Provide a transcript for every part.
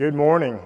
Good morning.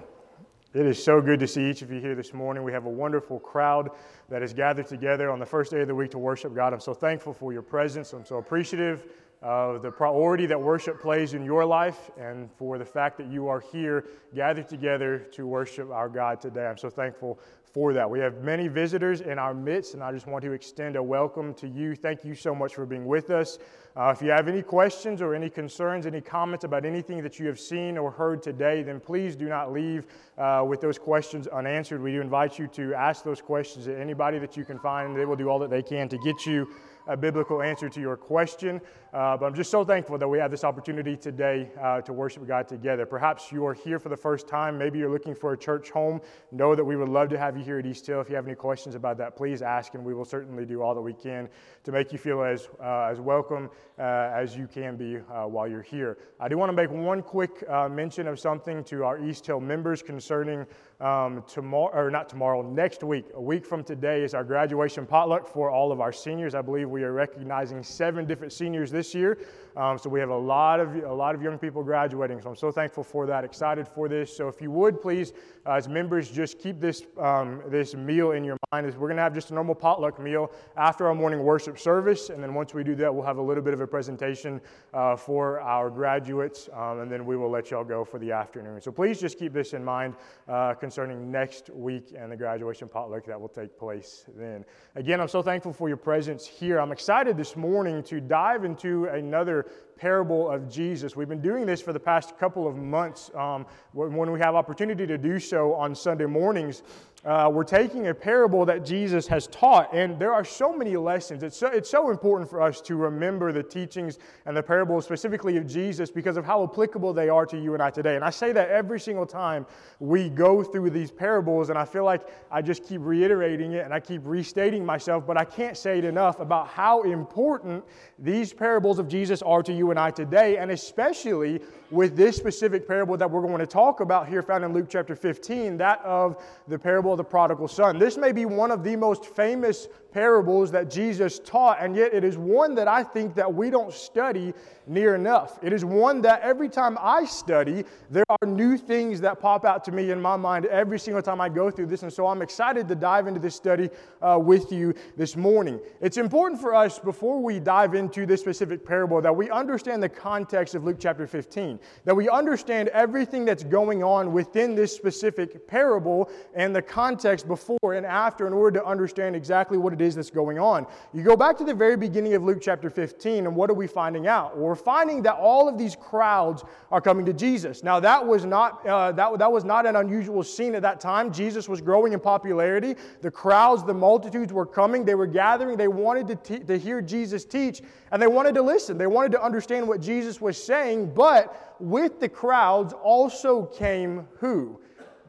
It is so good to see each of you here this morning. We have a wonderful crowd that has gathered together on the first day of the week to worship God. I'm so thankful for your presence. I'm so appreciative of the priority that worship plays in your life and for the fact that you are here gathered together to worship our God today. I'm so thankful for that. We have many visitors in our midst, and I just want to extend a welcome to you. Thank you so much for being with us. Uh, if you have any questions or any concerns, any comments about anything that you have seen or heard today, then please do not leave uh, with those questions unanswered. We do invite you to ask those questions to anybody that you can find, and they will do all that they can to get you a biblical answer to your question. Uh, but I'm just so thankful that we have this opportunity today uh, to worship God together. Perhaps you are here for the first time. Maybe you're looking for a church home. Know that we would love to have you here at East Hill. If you have any questions about that, please ask, and we will certainly do all that we can to make you feel as, uh, as welcome uh, as you can be uh, while you're here. I do want to make one quick uh, mention of something to our East Hill members concerning um, tomorrow, or not tomorrow, next week. A week from today is our graduation potluck for all of our seniors. I believe we are recognizing seven different seniors this year. Um, so we have a lot of a lot of young people graduating. So I'm so thankful for that. Excited for this. So if you would please, uh, as members, just keep this um, this meal in your Is we're going to have just a normal potluck meal after our morning worship service, and then once we do that, we'll have a little bit of a presentation uh, for our graduates, um, and then we will let y'all go for the afternoon. So please just keep this in mind uh, concerning next week and the graduation potluck that will take place then. Again, I'm so thankful for your presence here. I'm excited this morning to dive into another parable of Jesus. We've been doing this for the past couple of months um, when we have opportunity to do so on Sunday mornings. Uh, we're taking a parable that Jesus has taught, and there are so many lessons. It's so, it's so important for us to remember the teachings and the parables, specifically of Jesus, because of how applicable they are to you and I today. And I say that every single time we go through these parables, and I feel like I just keep reiterating it and I keep restating myself, but I can't say it enough about how important these parables of Jesus are to you and I today, and especially with this specific parable that we're going to talk about here, found in Luke chapter 15, that of the parable of the prodigal son. This may be one of the most famous parables that Jesus taught, and yet it is one that I think that we don't study near enough. It is one that every time I study, there are new things that pop out to me in my mind every single time I go through this, and so I'm excited to dive into this study uh, with you this morning. It's important for us, before we dive into this specific parable, that we understand the context of Luke chapter 15, that we understand everything that's going on within this specific parable and the context before and after in order to understand exactly what it is that's going on. You go back to the very beginning of Luke chapter 15, and what are we finding out? Well, we're finding that all of these crowds are coming to Jesus. Now, that was not, uh, that, that was not an unusual scene at that time. Jesus was growing in popularity. The crowds, the multitudes were coming. They were gathering. They wanted to, te- to hear Jesus teach, and they wanted to listen. They wanted to understand what Jesus was saying, but with the crowds also came who?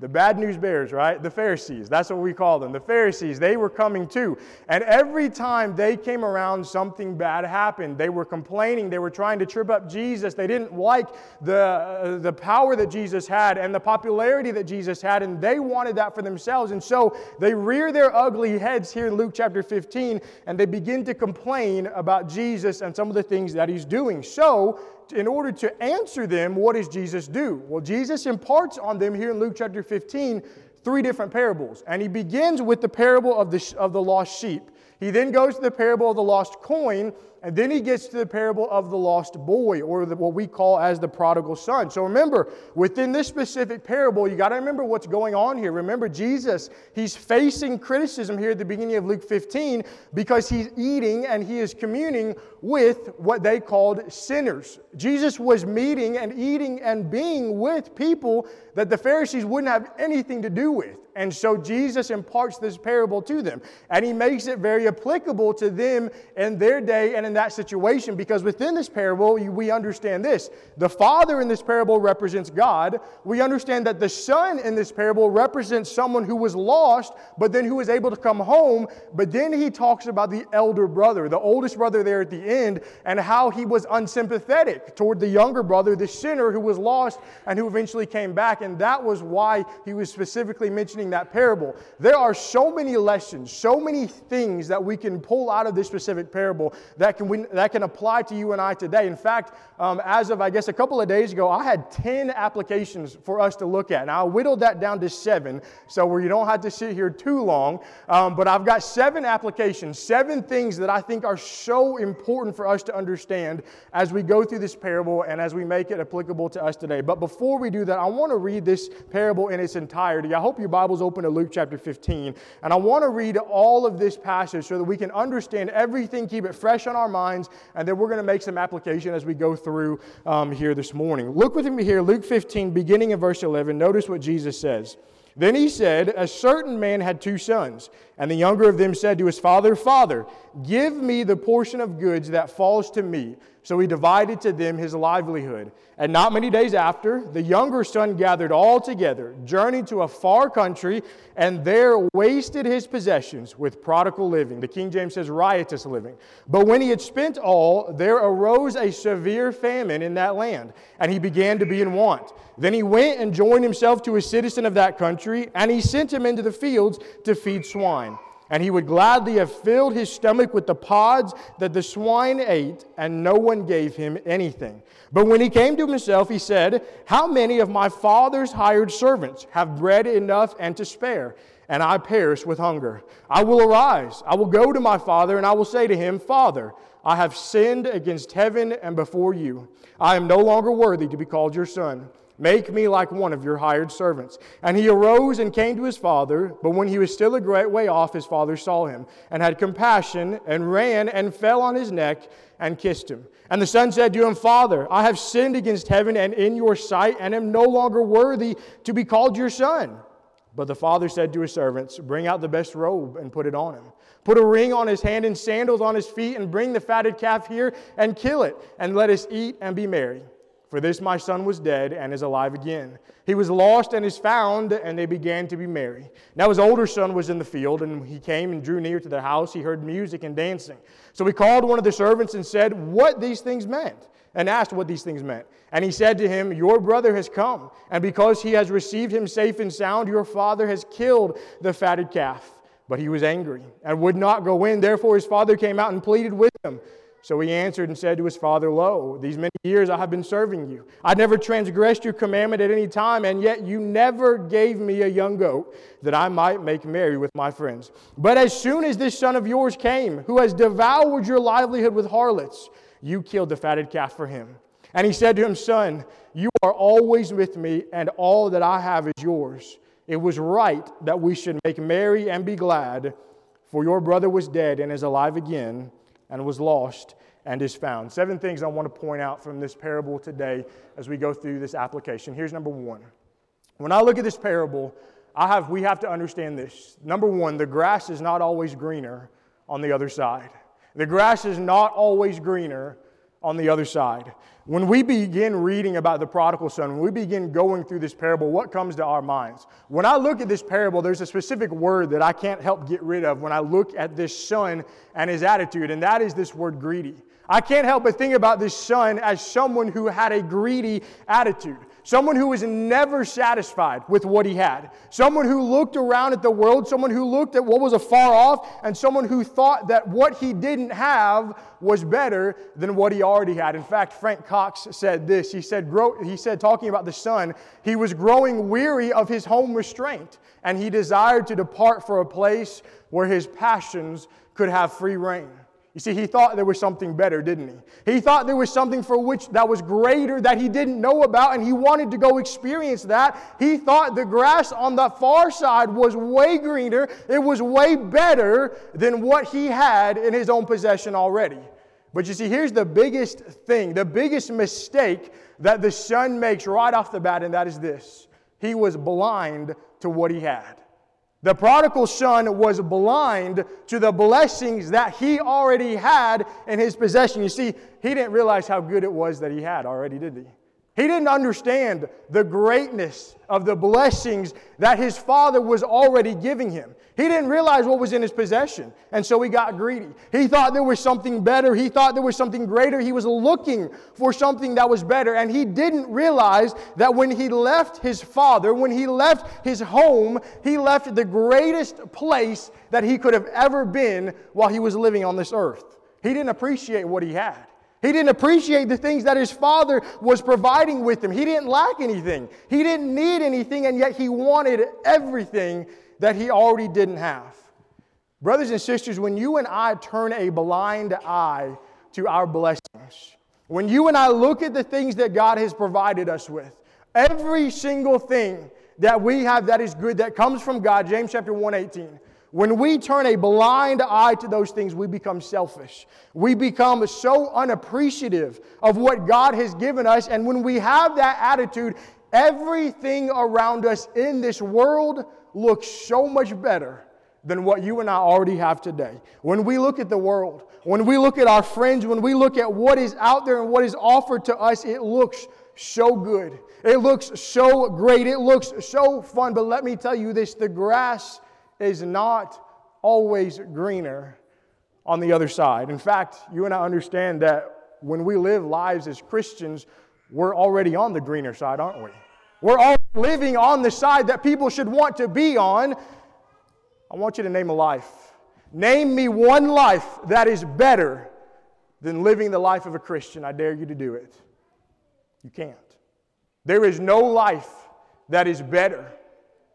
The bad news bears, right? The Pharisees. That's what we call them. The Pharisees. They were coming too. And every time they came around, something bad happened. They were complaining. They were trying to trip up Jesus. They didn't like the, uh, the power that Jesus had and the popularity that Jesus had, and they wanted that for themselves. And so they rear their ugly heads here in Luke chapter 15, and they begin to complain about Jesus and some of the things that he's doing. So in order to answer them, what does Jesus do? Well, Jesus imparts on them here in Luke chapter 15 three different parables. And he begins with the parable of the, of the lost sheep. He then goes to the parable of the lost coin, and then he gets to the parable of the lost boy, or the, what we call as the prodigal son. So remember, within this specific parable, you got to remember what's going on here. Remember, Jesus, he's facing criticism here at the beginning of Luke 15 because he's eating and he is communing with what they called sinners. Jesus was meeting and eating and being with people that the Pharisees wouldn't have anything to do with. And so Jesus imparts this parable to them. And he makes it very applicable to them in their day and in that situation because within this parable, we understand this. The Father in this parable represents God. We understand that the Son in this parable represents someone who was lost, but then who was able to come home. But then he talks about the elder brother, the oldest brother there at the end, and how he was unsympathetic toward the younger brother, the sinner who was lost and who eventually came back. And that was why he was specifically mentioning that parable. There are so many lessons, so many things that we can pull out of this specific parable that that can, we, that can apply to you and I today. In fact, um, as of, I guess, a couple of days ago, I had 10 applications for us to look at. Now, I whittled that down to seven, so where you don't have to sit here too long. Um, but I've got seven applications, seven things that I think are so important for us to understand as we go through this parable and as we make it applicable to us today. But before we do that, I want to read this parable in its entirety. I hope your Bible's open to Luke chapter 15. And I want to read all of this passage so that we can understand everything, keep it fresh on our minds, and then we're going to make some application as we go through um, here this morning. Look with me here, Luke 15, beginning in verse 11. Notice what Jesus says. Then he said, A certain man had two sons, and the younger of them said to his father, Father, give me the portion of goods that falls to me. So he divided to them his livelihood. And not many days after, the younger son gathered all together, journeyed to a far country, and there wasted his possessions with prodigal living. The King James says riotous living. But when he had spent all, there arose a severe famine in that land, and he began to be in want. Then he went and joined himself to a citizen of that country, and he sent him into the fields to feed swine. And he would gladly have filled his stomach with the pods that the swine ate, and no one gave him anything. But when he came to himself, he said, How many of my father's hired servants have bread enough and to spare? And I perish with hunger. I will arise, I will go to my father, and I will say to him, Father, I have sinned against heaven and before you. I am no longer worthy to be called your son. Make me like one of your hired servants. And he arose and came to his father, but when he was still a great way off, his father saw him, and had compassion, and ran and fell on his neck and kissed him. And the son said to him, Father, I have sinned against heaven and in your sight, and am no longer worthy to be called your son. But the father said to his servants, Bring out the best robe and put it on him. Put a ring on his hand and sandals on his feet, and bring the fatted calf here and kill it, and let us eat and be merry. For this my son was dead and is alive again. He was lost and is found, and they began to be merry. Now his older son was in the field, and he came and drew near to the house. He heard music and dancing. So he called one of the servants and said, What these things meant, and asked what these things meant. And he said to him, Your brother has come, and because he has received him safe and sound, your father has killed the fatted calf. But he was angry and would not go in. Therefore his father came out and pleaded with him. So he answered and said to his father, Lo, these many years I have been serving you. I never transgressed your commandment at any time, and yet you never gave me a young goat that I might make merry with my friends. But as soon as this son of yours came, who has devoured your livelihood with harlots, you killed the fatted calf for him. And he said to him, Son, you are always with me, and all that I have is yours. It was right that we should make merry and be glad, for your brother was dead and is alive again and was lost and is found. Seven things I want to point out from this parable today as we go through this application. Here's number one. When I look at this parable, I have, we have to understand this. Number one, the grass is not always greener on the other side. The grass is not always greener on the other side. When we begin reading about the prodigal son, when we begin going through this parable, what comes to our minds? When I look at this parable, there's a specific word that I can't help get rid of when I look at this son and his attitude, and that is this word greedy. I can't help but think about this son as someone who had a greedy attitude. Someone who was never satisfied with what he had. Someone who looked around at the world, someone who looked at what was afar off, and someone who thought that what he didn't have was better than what he already had. In fact, Frank Cox said this. He said, he said talking about the son, he was growing weary of his home restraint, and he desired to depart for a place where his passions could have free reign. You see, he thought there was something better, didn't he? He thought there was something for which that was greater that he didn't know about, and he wanted to go experience that. He thought the grass on the far side was way greener, it was way better than what he had in his own possession already. But you see, here's the biggest thing, the biggest mistake that the son makes right off the bat, and that is this he was blind to what he had. The prodigal son was blind to the blessings that he already had in his possession. You see, he didn't realize how good it was that he had already, did he? He didn't understand the greatness of the blessings that his father was already giving him. He didn't realize what was in his possession, and so he got greedy. He thought there was something better. He thought there was something greater. He was looking for something that was better, and he didn't realize that when he left his father, when he left his home, he left the greatest place that he could have ever been while he was living on this earth. He didn't appreciate what he had. He didn't appreciate the things that his father was providing with him. He didn't lack anything. He didn't need anything, and yet he wanted everything that he already didn't have. Brothers and sisters, when you and I turn a blind eye to our blessings, when you and I look at the things that God has provided us with, every single thing that we have that is good that comes from God, James chapter 118, when we turn a blind eye to those things, we become selfish. We become so unappreciative of what God has given us. And when we have that attitude, everything around us in this world looks so much better than what you and I already have today. When we look at the world, when we look at our friends, when we look at what is out there and what is offered to us, it looks so good. It looks so great. It looks so fun. But let me tell you this the grass is not always greener on the other side. In fact, you and I understand that when we live lives as Christians, we're already on the greener side, aren't we? We're all living on the side that people should want to be on. I want you to name a life. Name me one life that is better than living the life of a Christian. I dare you to do it. You can't. There is no life that is better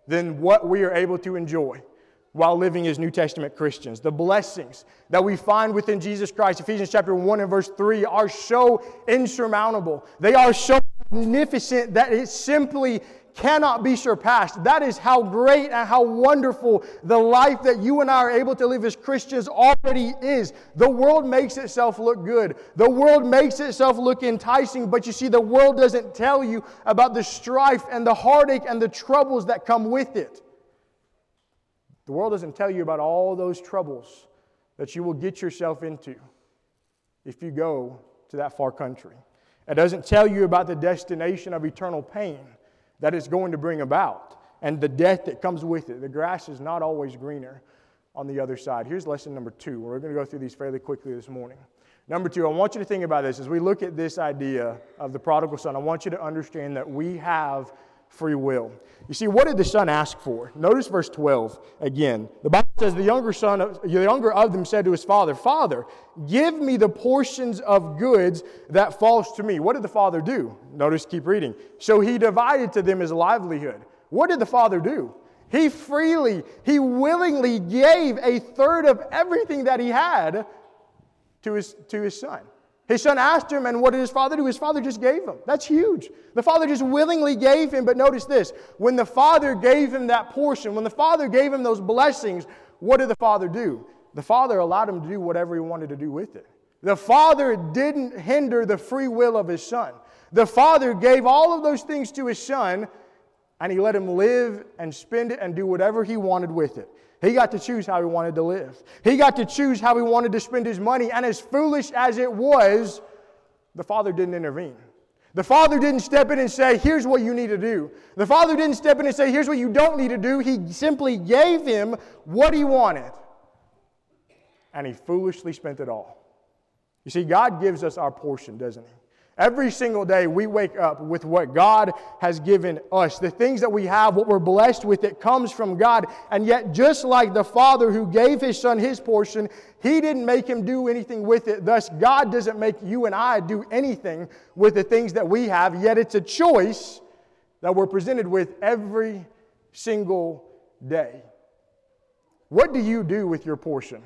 than what we are able to enjoy while living as New Testament Christians. The blessings that we find within Jesus Christ, Ephesians chapter 1 and verse 3, are so insurmountable. They are so magnificent that it simply cannot be surpassed. That is how great and how wonderful the life that you and I are able to live as Christians already is. The world makes itself look good, the world makes itself look enticing, but you see, the world doesn't tell you about the strife and the heartache and the troubles that come with it. The world doesn't tell you about all those troubles that you will get yourself into if you go to that far country. It doesn't tell you about the destination of eternal pain that it's going to bring about and the death that comes with it. The grass is not always greener on the other side. Here's lesson number two. We're going to go through these fairly quickly this morning. Number two, I want you to think about this as we look at this idea of the prodigal son. I want you to understand that we have free will. You see, what did the son ask for? Notice verse 12 again. The Bible says the younger son, of, the younger of them said to his father, Father, give me the portions of goods that falls to me. What did the father do? Notice, keep reading. So he divided to them his livelihood. What did the father do? He freely, he willingly gave a third of everything that he had to his, to his son. His son asked him, and what did his father do? His father just gave him. That's huge. The father just willingly gave him, but notice this when the father gave him that portion, when the father gave him those blessings, what did the father do? The father allowed him to do whatever he wanted to do with it. The father didn't hinder the free will of his son. The father gave all of those things to his son, and he let him live and spend it and do whatever he wanted with it. He got to choose how he wanted to live. He got to choose how he wanted to spend his money. And as foolish as it was, the father didn't intervene. The father didn't step in and say, Here's what you need to do. The father didn't step in and say, Here's what you don't need to do. He simply gave him what he wanted. And he foolishly spent it all. You see, God gives us our portion, doesn't he? Every single day, we wake up with what God has given us. The things that we have, what we're blessed with, it comes from God. And yet, just like the Father who gave His Son His portion, He didn't make Him do anything with it. Thus, God doesn't make you and I do anything with the things that we have. Yet, it's a choice that we're presented with every single day. What do you do with your portion?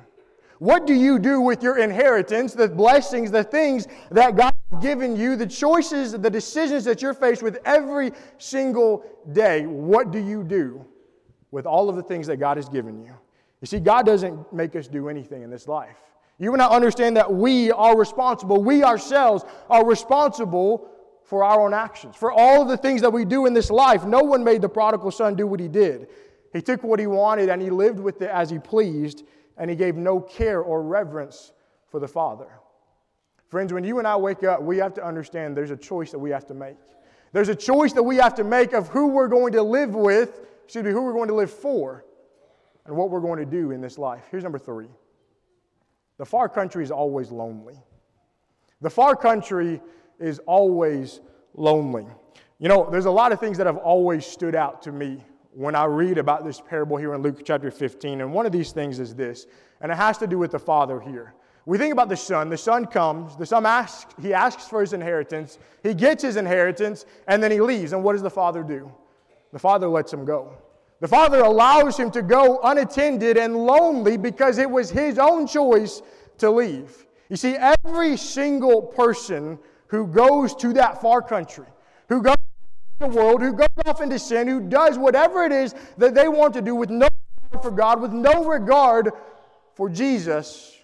What do you do with your inheritance, the blessings, the things that God given you, the choices, the decisions that you're faced with every single day? What do you do with all of the things that God has given you? You see, God doesn't make us do anything in this life. You and I understand that we are responsible. We ourselves are responsible for our own actions, for all of the things that we do in this life. No one made the prodigal son do what he did. He took what he wanted and he lived with it as he pleased and he gave no care or reverence for the Father. Friends, when you and I wake up, we have to understand there's a choice that we have to make. There's a choice that we have to make of who we're going to live with, excuse me, who we're going to live for, and what we're going to do in this life. Here's number three the far country is always lonely. The far country is always lonely. You know, there's a lot of things that have always stood out to me when I read about this parable here in Luke chapter 15. And one of these things is this, and it has to do with the father here. We think about the son. The son comes. The son asks, he asks for his inheritance. He gets his inheritance, and then he leaves. And what does the father do? The father lets him go. The father allows him to go unattended and lonely because it was his own choice to leave. You see, every single person who goes to that far country, who goes to the world, who goes off into sin, who does whatever it is that they want to do with no regard for God, with no regard for Jesus,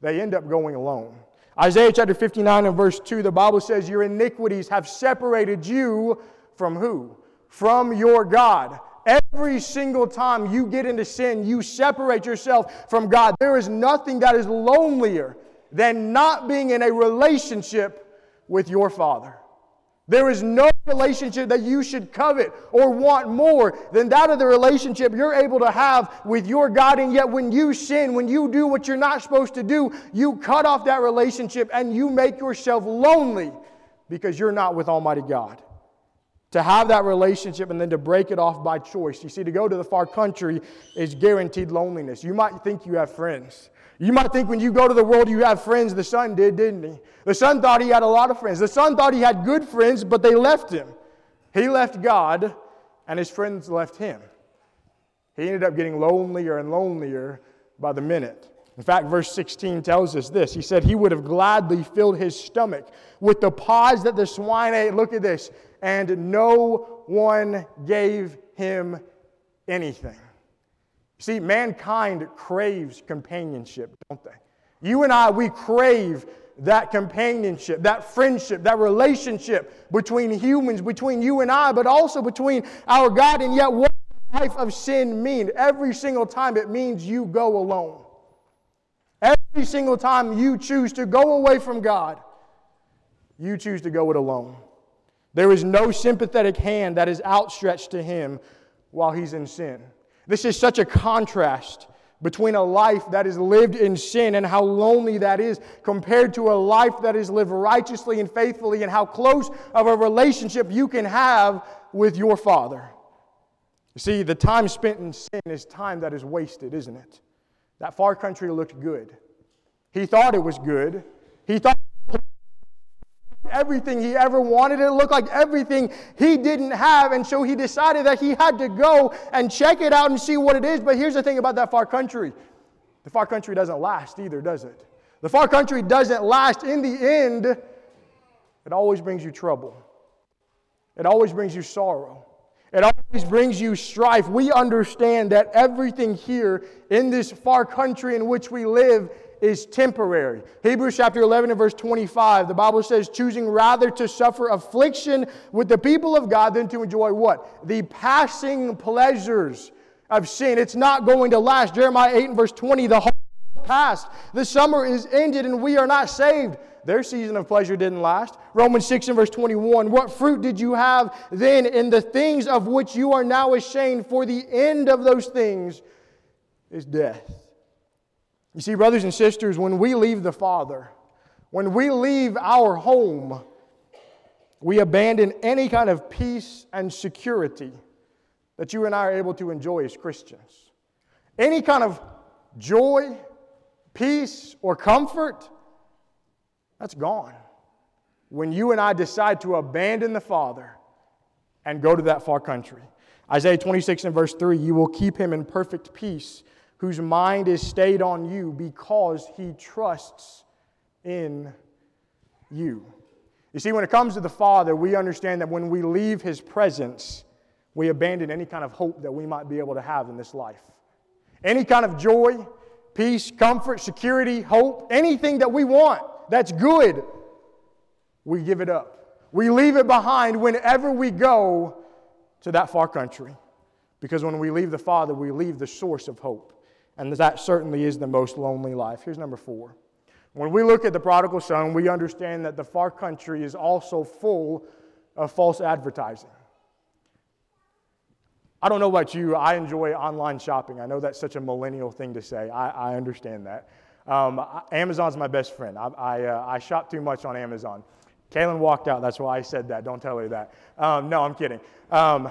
they end up going alone. Isaiah chapter 59 and verse 2, the Bible says, Your iniquities have separated you from who? From your God. Every single time you get into sin, you separate yourself from God. There is nothing that is lonelier than not being in a relationship with your Father. There is no relationship that you should covet or want more than that of the relationship you're able to have with your God. And yet, when you sin, when you do what you're not supposed to do, you cut off that relationship and you make yourself lonely because you're not with Almighty God to have that relationship and then to break it off by choice. You see, to go to the far country is guaranteed loneliness. You might think you have friends. You might think when you go to the world you have friends. The son did, didn't he? The son thought he had a lot of friends. The son thought he had good friends, but they left him. He left God, and his friends left him. He ended up getting lonelier and lonelier by the minute. In fact, verse 16 tells us this. He said he would have gladly filled his stomach with the pods that the swine ate. Look at this and no one gave him anything. See, mankind craves companionship, don't they? You and I, we crave that companionship, that friendship, that relationship between humans, between you and I, but also between our God. And yet, what does life of sin mean? Every single time it means you go alone. Every single time you choose to go away from God, you choose to go it alone. There is no sympathetic hand that is outstretched to him while he's in sin. This is such a contrast between a life that is lived in sin and how lonely that is compared to a life that is lived righteously and faithfully and how close of a relationship you can have with your Father. You see, the time spent in sin is time that is wasted, isn't it? That far country looked good. He thought it was good. He thought everything he ever wanted. It looked like everything he didn't have. And so he decided that he had to go and check it out and see what it is. But here's the thing about that far country the far country doesn't last either, does it? The far country doesn't last. In the end, it always brings you trouble, it always brings you sorrow. It always brings you strife. We understand that everything here in this far country in which we live is temporary. Hebrews chapter 11 and verse 25, the Bible says, choosing rather to suffer affliction with the people of God than to enjoy what? The passing pleasures of sin. It's not going to last. Jeremiah 8 and verse 20, the whole past. The summer is ended and we are not saved. Their season of pleasure didn't last. Romans 6 and verse 21, what fruit did you have then in the things of which you are now ashamed? For the end of those things is death. You see, brothers and sisters, when we leave the Father, when we leave our home, we abandon any kind of peace and security that you and I are able to enjoy as Christians. Any kind of joy, peace, or comfort, that's gone. When you and I decide to abandon the Father and go to that far country. Isaiah 26 and verse 3 You will keep him in perfect peace whose mind is stayed on you because he trusts in you. You see, when it comes to the Father, we understand that when we leave his presence, we abandon any kind of hope that we might be able to have in this life. Any kind of joy, peace, comfort, security, hope, anything that we want that's good, we give it up. We leave it behind whenever we go to that far country. Because when we leave the Father, we leave the source of hope. And that certainly is the most lonely life. Here's number four. When we look at the prodigal son, we understand that the far country is also full of false advertising. I don't know about you, I enjoy online shopping. I know that's such a millennial thing to say. I, I understand that. Um, Amazon's my best friend. I, I, uh, I, shop too much on Amazon. Kaylin walked out, that's why I said that. Don't tell her that. Um, no, I'm kidding. Um,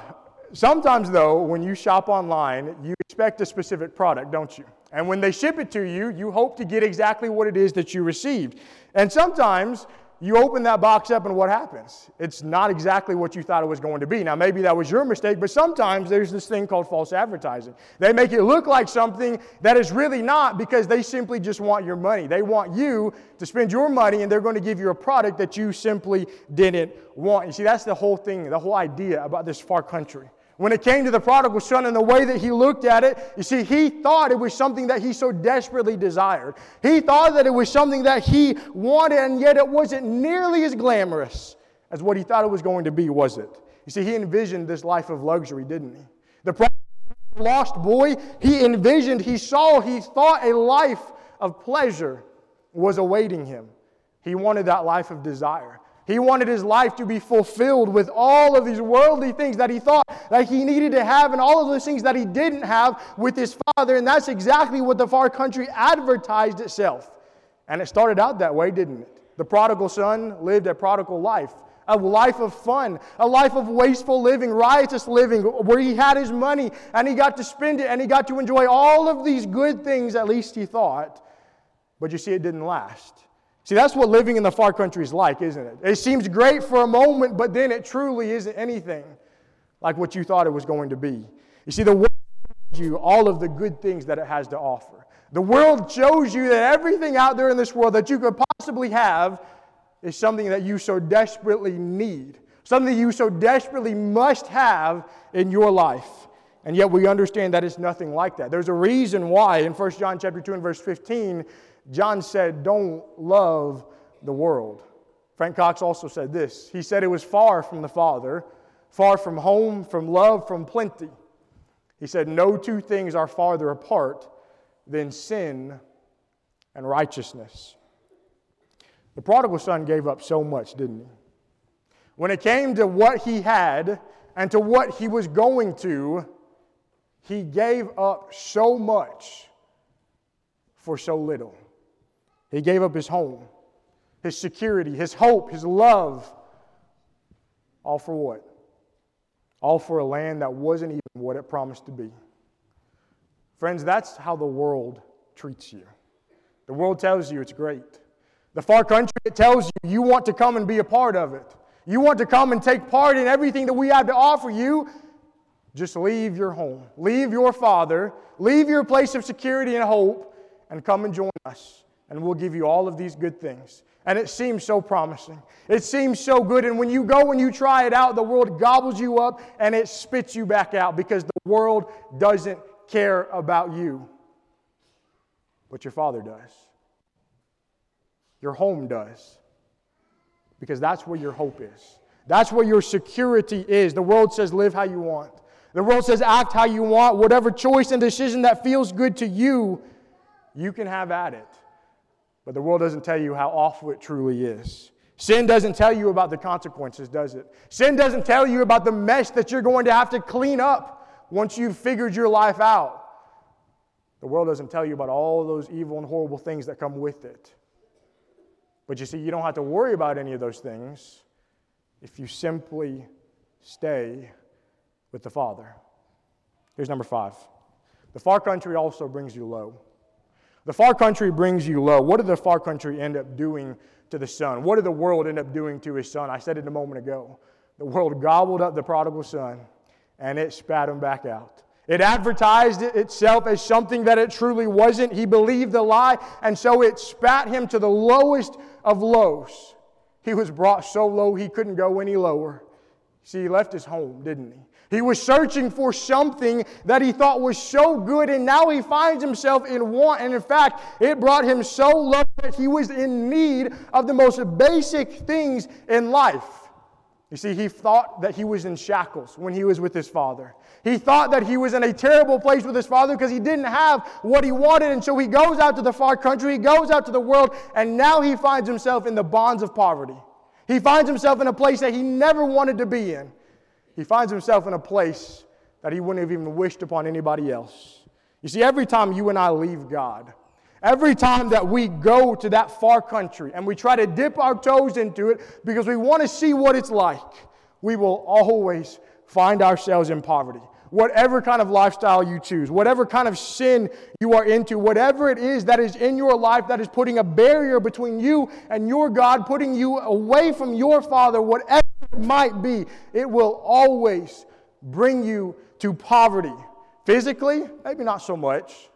Sometimes, though, when you shop online, you expect a specific product, don't you? And when they ship it to you, you hope to get exactly what it is that you received. And sometimes you open that box up and what happens? It's not exactly what you thought it was going to be. Now, maybe that was your mistake, but sometimes there's this thing called false advertising. They make it look like something that is really not because they simply just want your money. They want you to spend your money and they're going to give you a product that you simply didn't want. You see, that's the whole thing, the whole idea about this far country. When it came to the prodigal son and the way that he looked at it, you see, he thought it was something that he so desperately desired. He thought that it was something that he wanted, and yet it wasn't nearly as glamorous as what he thought it was going to be, was it? You see, he envisioned this life of luxury, didn't he? The lost boy, he envisioned, he saw, he thought a life of pleasure was awaiting him. He wanted that life of desire. He wanted his life to be fulfilled with all of these worldly things that he thought that he needed to have and all of those things that he didn't have with his father. And that's exactly what the far country advertised itself. And it started out that way, didn't it? The prodigal son lived a prodigal life, a life of fun, a life of wasteful living, riotous living, where he had his money and he got to spend it and he got to enjoy all of these good things, at least he thought. But you see, it didn't last. See, that's what living in the far country is like, isn't it? It seems great for a moment, but then it truly isn't anything like what you thought it was going to be. You see, the world shows you all of the good things that it has to offer. The world shows you that everything out there in this world that you could possibly have is something that you so desperately need, something you so desperately must have in your life. And yet we understand that it's nothing like that. There's a reason why in 1 John chapter 2 and verse 15 John said, Don't love the world. Frank Cox also said this. He said it was far from the Father, far from home, from love, from plenty. He said, No two things are farther apart than sin and righteousness. The prodigal son gave up so much, didn't he? When it came to what he had and to what he was going to, he gave up so much for so little. He gave up his home, his security, his hope, his love. All for what? All for a land that wasn't even what it promised to be. Friends, that's how the world treats you. The world tells you it's great. The far country, it tells you you want to come and be a part of it. You want to come and take part in everything that we have to offer you. Just leave your home, leave your father, leave your place of security and hope, and come and join us and we'll give you all of these good things. And it seems so promising. It seems so good. And when you go and you try it out, the world gobbles you up and it spits you back out because the world doesn't care about you. But your Father does. Your home does. Because that's where your hope is. That's where your security is. The world says, live how you want. The world says, act how you want. Whatever choice and decision that feels good to you, you can have at it. But the world doesn't tell you how awful it truly is. Sin doesn't tell you about the consequences, does it? Sin doesn't tell you about the mess that you're going to have to clean up once you've figured your life out. The world doesn't tell you about all those evil and horrible things that come with it. But you see, you don't have to worry about any of those things if you simply stay with the Father. Here's number five the far country also brings you low. The far country brings you low. What did the far country end up doing to the son? What did the world end up doing to his son? I said it a moment ago. The world gobbled up the prodigal son and it spat him back out. It advertised itself as something that it truly wasn't. He believed the lie, and so it spat him to the lowest of lows. He was brought so low he couldn't go any lower. See, he left his home, didn't he? He was searching for something that he thought was so good, and now he finds himself in want. And in fact, it brought him so low that he was in need of the most basic things in life. You see, he thought that he was in shackles when he was with his father. He thought that he was in a terrible place with his father because he didn't have what he wanted. And so he goes out to the far country, he goes out to the world, and now he finds himself in the bonds of poverty. He finds himself in a place that he never wanted to be in he finds himself in a place that he wouldn't have even wished upon anybody else. You see, every time you and I leave God, every time that we go to that far country and we try to dip our toes into it because we want to see what it's like, we will always find ourselves in poverty. whatever kind of lifestyle you choose, whatever kind of sin you are into, whatever it is that is in your life that is putting a barrier between you and your God, putting you away from your Father, whatever might be, it will always bring you to poverty. Physically, maybe not so much,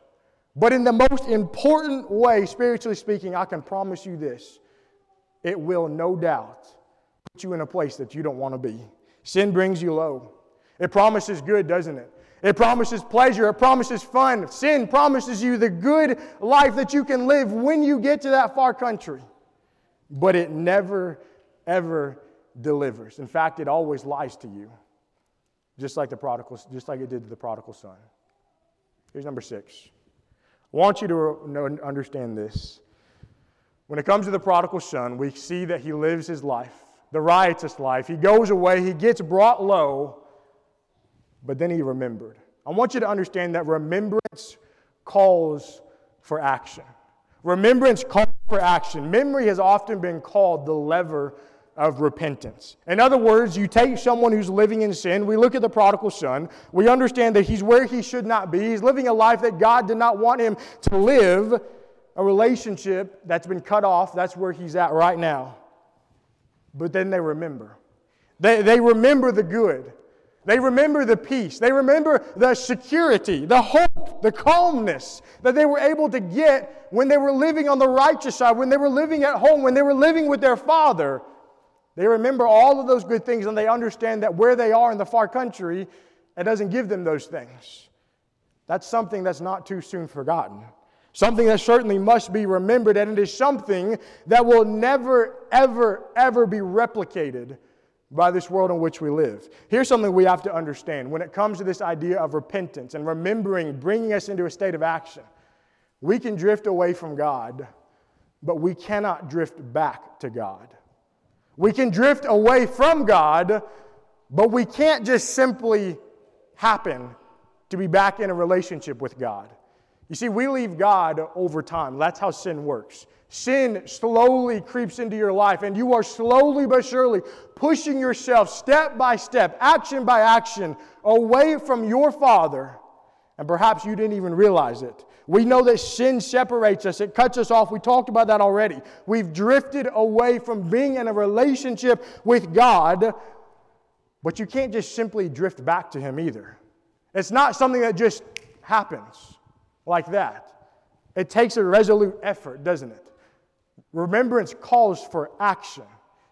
but in the most important way, spiritually speaking, I can promise you this it will no doubt put you in a place that you don't want to be. Sin brings you low. It promises good, doesn't it? It promises pleasure. It promises fun. Sin promises you the good life that you can live when you get to that far country. But it never, ever delivers. In fact, it always lies to you, just like the prodigal, just like it did to the prodigal son. Here's number six. I want you to understand this. When it comes to the prodigal son, we see that he lives his life, the riotous life. He goes away, he gets brought low, but then he remembered. I want you to understand that remembrance calls for action. Remembrance calls for action. Memory has often been called the lever of repentance. In other words, you take someone who's living in sin, we look at the prodigal son, we understand that he's where he should not be. He's living a life that God did not want him to live, a relationship that's been cut off. That's where he's at right now. But then they remember. They, they remember the good. They remember the peace. They remember the security, the hope, the calmness that they were able to get when they were living on the righteous side, when they were living at home, when they were living with their father. They remember all of those good things and they understand that where they are in the far country, it doesn't give them those things. That's something that's not too soon forgotten. Something that certainly must be remembered, and it is something that will never, ever, ever be replicated by this world in which we live. Here's something we have to understand when it comes to this idea of repentance and remembering, bringing us into a state of action. We can drift away from God, but we cannot drift back to God. We can drift away from God, but we can't just simply happen to be back in a relationship with God. You see, we leave God over time. That's how sin works. Sin slowly creeps into your life, and you are slowly but surely pushing yourself step by step, action by action, away from your Father. And perhaps you didn't even realize it. We know that sin separates us, it cuts us off. We talked about that already. We've drifted away from being in a relationship with God, but you can't just simply drift back to Him either. It's not something that just happens like that. It takes a resolute effort, doesn't it? Remembrance calls for action.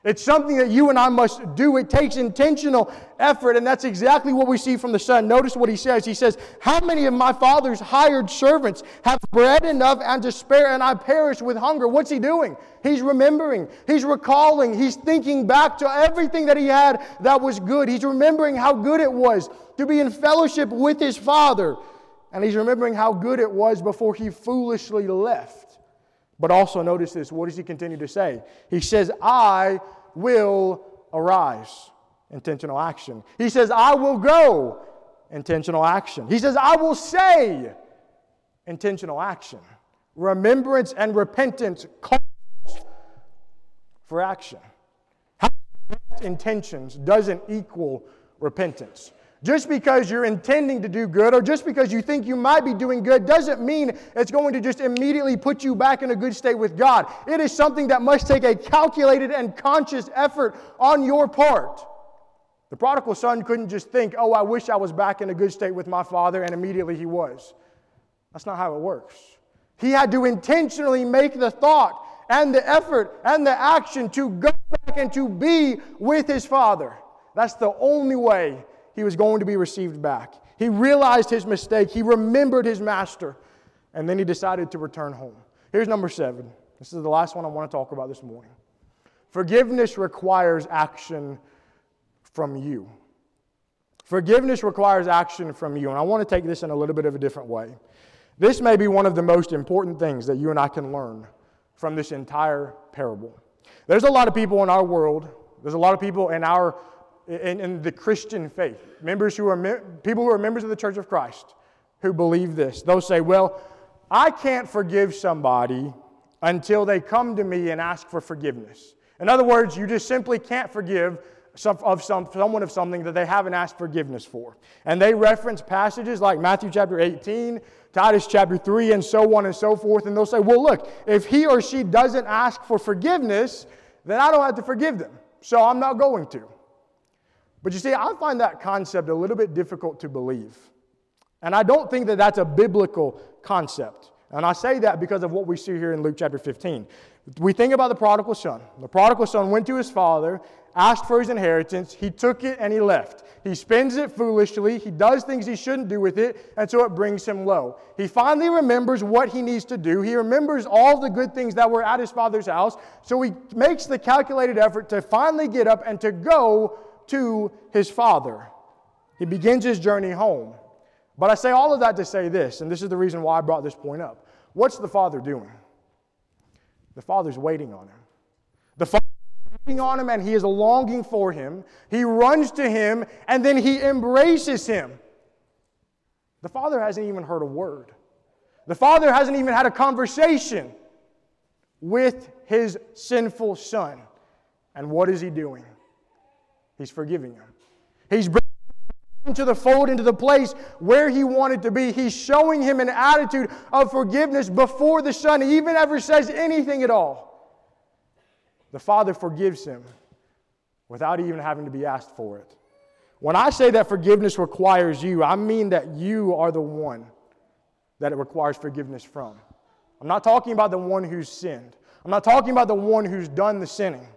It's something that you and I must do. It takes intentional effort, and that's exactly what we see from the Son. Notice what he says. He says, How many of my father's hired servants have bread enough and to spare, and I perish with hunger? What's he doing? He's remembering, he's recalling, he's thinking back to everything that he had that was good. He's remembering how good it was to be in fellowship with his father, and he's remembering how good it was before he foolishly left. But also notice this. What does he continue to say? He says, I will arise. Intentional action. He says, I will go. Intentional action. He says, I will say. Intentional action. Remembrance and repentance calls for action. intentions doesn't equal repentance. Just because you're intending to do good or just because you think you might be doing good doesn't mean it's going to just immediately put you back in a good state with God. It is something that must take a calculated and conscious effort on your part. The prodigal son couldn't just think, oh, I wish I was back in a good state with my father, and immediately he was. That's not how it works. He had to intentionally make the thought and the effort and the action to go back and to be with his father. That's the only way he was going to be received back. He realized his mistake, he remembered his master, and then he decided to return home. Here's number seven. This is the last one I want to talk about this morning. Forgiveness requires action from you. Forgiveness requires action from you. And I want to take this in a little bit of a different way. This may be one of the most important things that you and I can learn from this entire parable. There's a lot of people in our world, there's a lot of people in our in, in the Christian faith, members who are people who are members of the Church of Christ who believe this. They'll say, Well, I can't forgive somebody until they come to me and ask for forgiveness. In other words, you just simply can't forgive of some, someone of something that they haven't asked forgiveness for. And they reference passages like Matthew chapter 18, Titus chapter 3, and so on and so forth. And they'll say, well, look, if he or she doesn't ask for forgiveness, then I don't have to forgive them. So I'm not going to. But you see, I find that concept a little bit difficult to believe. And I don't think that that's a biblical concept. And I say that because of what we see here in Luke chapter 15. We think about the prodigal son. The prodigal son went to his father, asked for his inheritance, he took it, and he left. He spends it foolishly, he does things he shouldn't do with it, and so it brings him low. He finally remembers what he needs to do. He remembers all the good things that were at his father's house, so he makes the calculated effort to finally get up and to go to his father. He begins his journey home. But I say all of that to say this, and this is the reason why I brought this point up. What's the father doing? The father's waiting on him. The father waiting on him, and he is longing for him. He runs to him, and then he embraces him. The father hasn't even heard a word. The father hasn't even had a conversation with his sinful son. And what is he doing? He's forgiving him. He's bringing him into the fold, into the place where he wanted to be. He's showing him an attitude of forgiveness before the son even ever says anything at all. The father forgives him without even having to be asked for it. When I say that forgiveness requires you, I mean that you are the one that it requires forgiveness from. I'm not talking about the one who's sinned. I'm not talking about the one who's done the sinning.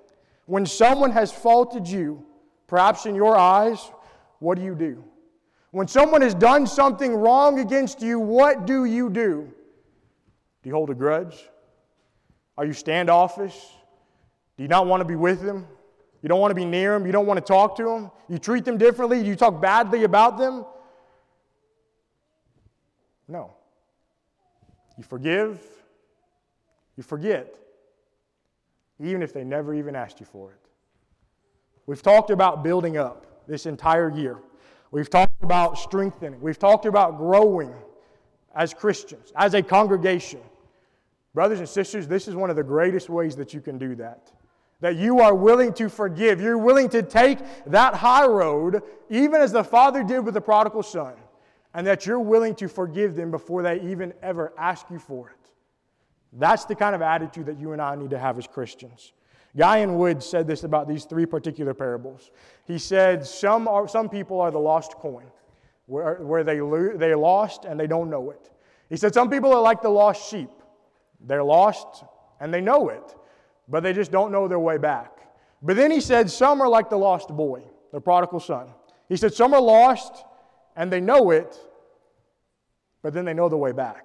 When someone has faulted you, Perhaps in your eyes, what do you do? When someone has done something wrong against you, what do you do? Do you hold a grudge? Are you standoffish? Do you not want to be with them? You don't want to be near them? You don't want to talk to them? You treat them differently? Do you talk badly about them? No. You forgive, you forget, even if they never even asked you for it. We've talked about building up this entire year. We've talked about strengthening. We've talked about growing as Christians, as a congregation. Brothers and sisters, this is one of the greatest ways that you can do that. That you are willing to forgive. You're willing to take that high road, even as the Father did with the prodigal son, and that you're willing to forgive them before they even ever ask you for it. That's the kind of attitude that you and I need to have as Christians. Guy Wood said this about these three particular parables. He said, Some, are, some people are the lost coin, where, where they, lo- they lost and they don't know it. He said, Some people are like the lost sheep. They're lost and they know it, but they just don't know their way back. But then he said, Some are like the lost boy, the prodigal son. He said, Some are lost and they know it, but then they know the way back.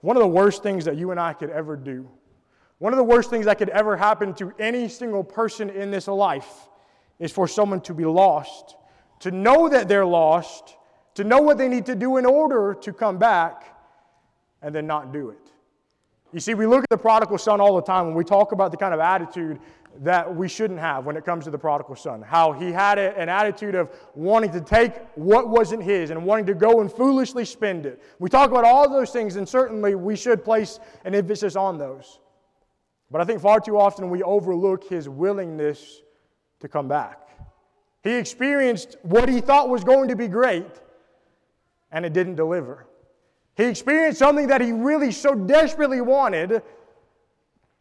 One of the worst things that you and I could ever do one of the worst things that could ever happen to any single person in this life is for someone to be lost, to know that they're lost, to know what they need to do in order to come back, and then not do it. You see, we look at the prodigal son all the time when we talk about the kind of attitude that we shouldn't have when it comes to the prodigal son. How he had a, an attitude of wanting to take what wasn't his and wanting to go and foolishly spend it. We talk about all those things, and certainly we should place an emphasis on those. But I think far too often we overlook his willingness to come back. He experienced what he thought was going to be great, and it didn't deliver. He experienced something that he really so desperately wanted,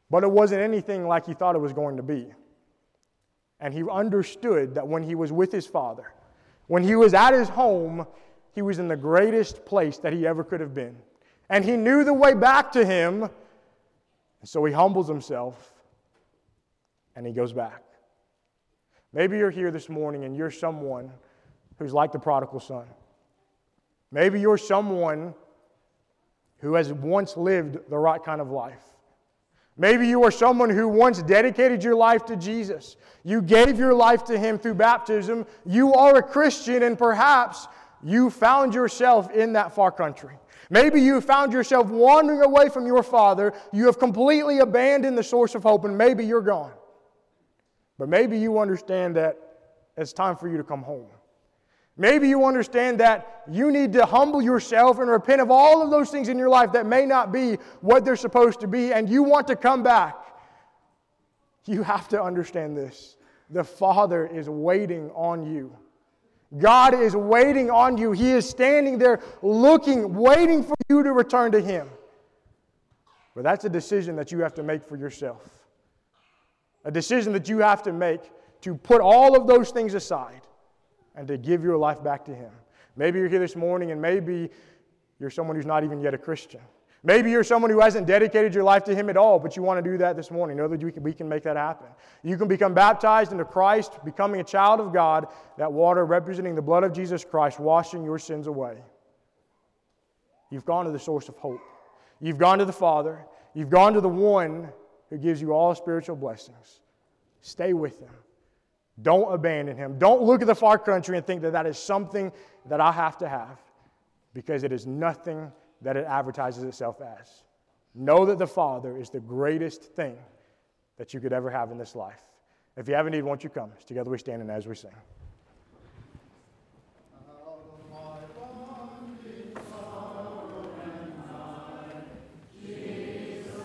but it wasn't anything like he thought it was going to be. And he understood that when he was with his father, when he was at his home, he was in the greatest place that he ever could have been. And he knew the way back to him and so he humbles himself and he goes back. Maybe you're here this morning and you're someone who's like the prodigal son. Maybe you're someone who has once lived the right kind of life. Maybe you are someone who once dedicated your life to Jesus. You gave your life to Him through baptism. You are a Christian, and perhaps you found yourself in that far country. Maybe you found yourself wandering away from your Father. You have completely abandoned the source of hope, and maybe you're gone. But maybe you understand that it's time for you to come home. Maybe you understand that you need to humble yourself and repent of all of those things in your life that may not be what they're supposed to be, and you want to come back you have to understand this. The Father is waiting on you. God is waiting on you. He is standing there looking, waiting for you to return to Him. But that's a decision that you have to make for yourself. A decision that you have to make to put all of those things aside and to give your life back to Him. Maybe you're here this morning and maybe you're someone who's not even yet a Christian. Maybe you're someone who hasn't dedicated your life to Him at all, but you want to do that this morning. Know that we can, we can make that happen. You can become baptized into Christ, becoming a child of God, that water representing the blood of Jesus Christ, washing your sins away. You've gone to the source of hope. You've gone to the Father. You've gone to the one who gives you all spiritual blessings. Stay with Him. Don't abandon Him. Don't look at the far country and think that that is something that I have to have, because it is nothing that it advertises itself as. Know that the Father is the greatest thing that you could ever have in this life. If you have a need, won't you come? Together we stand and as we sing.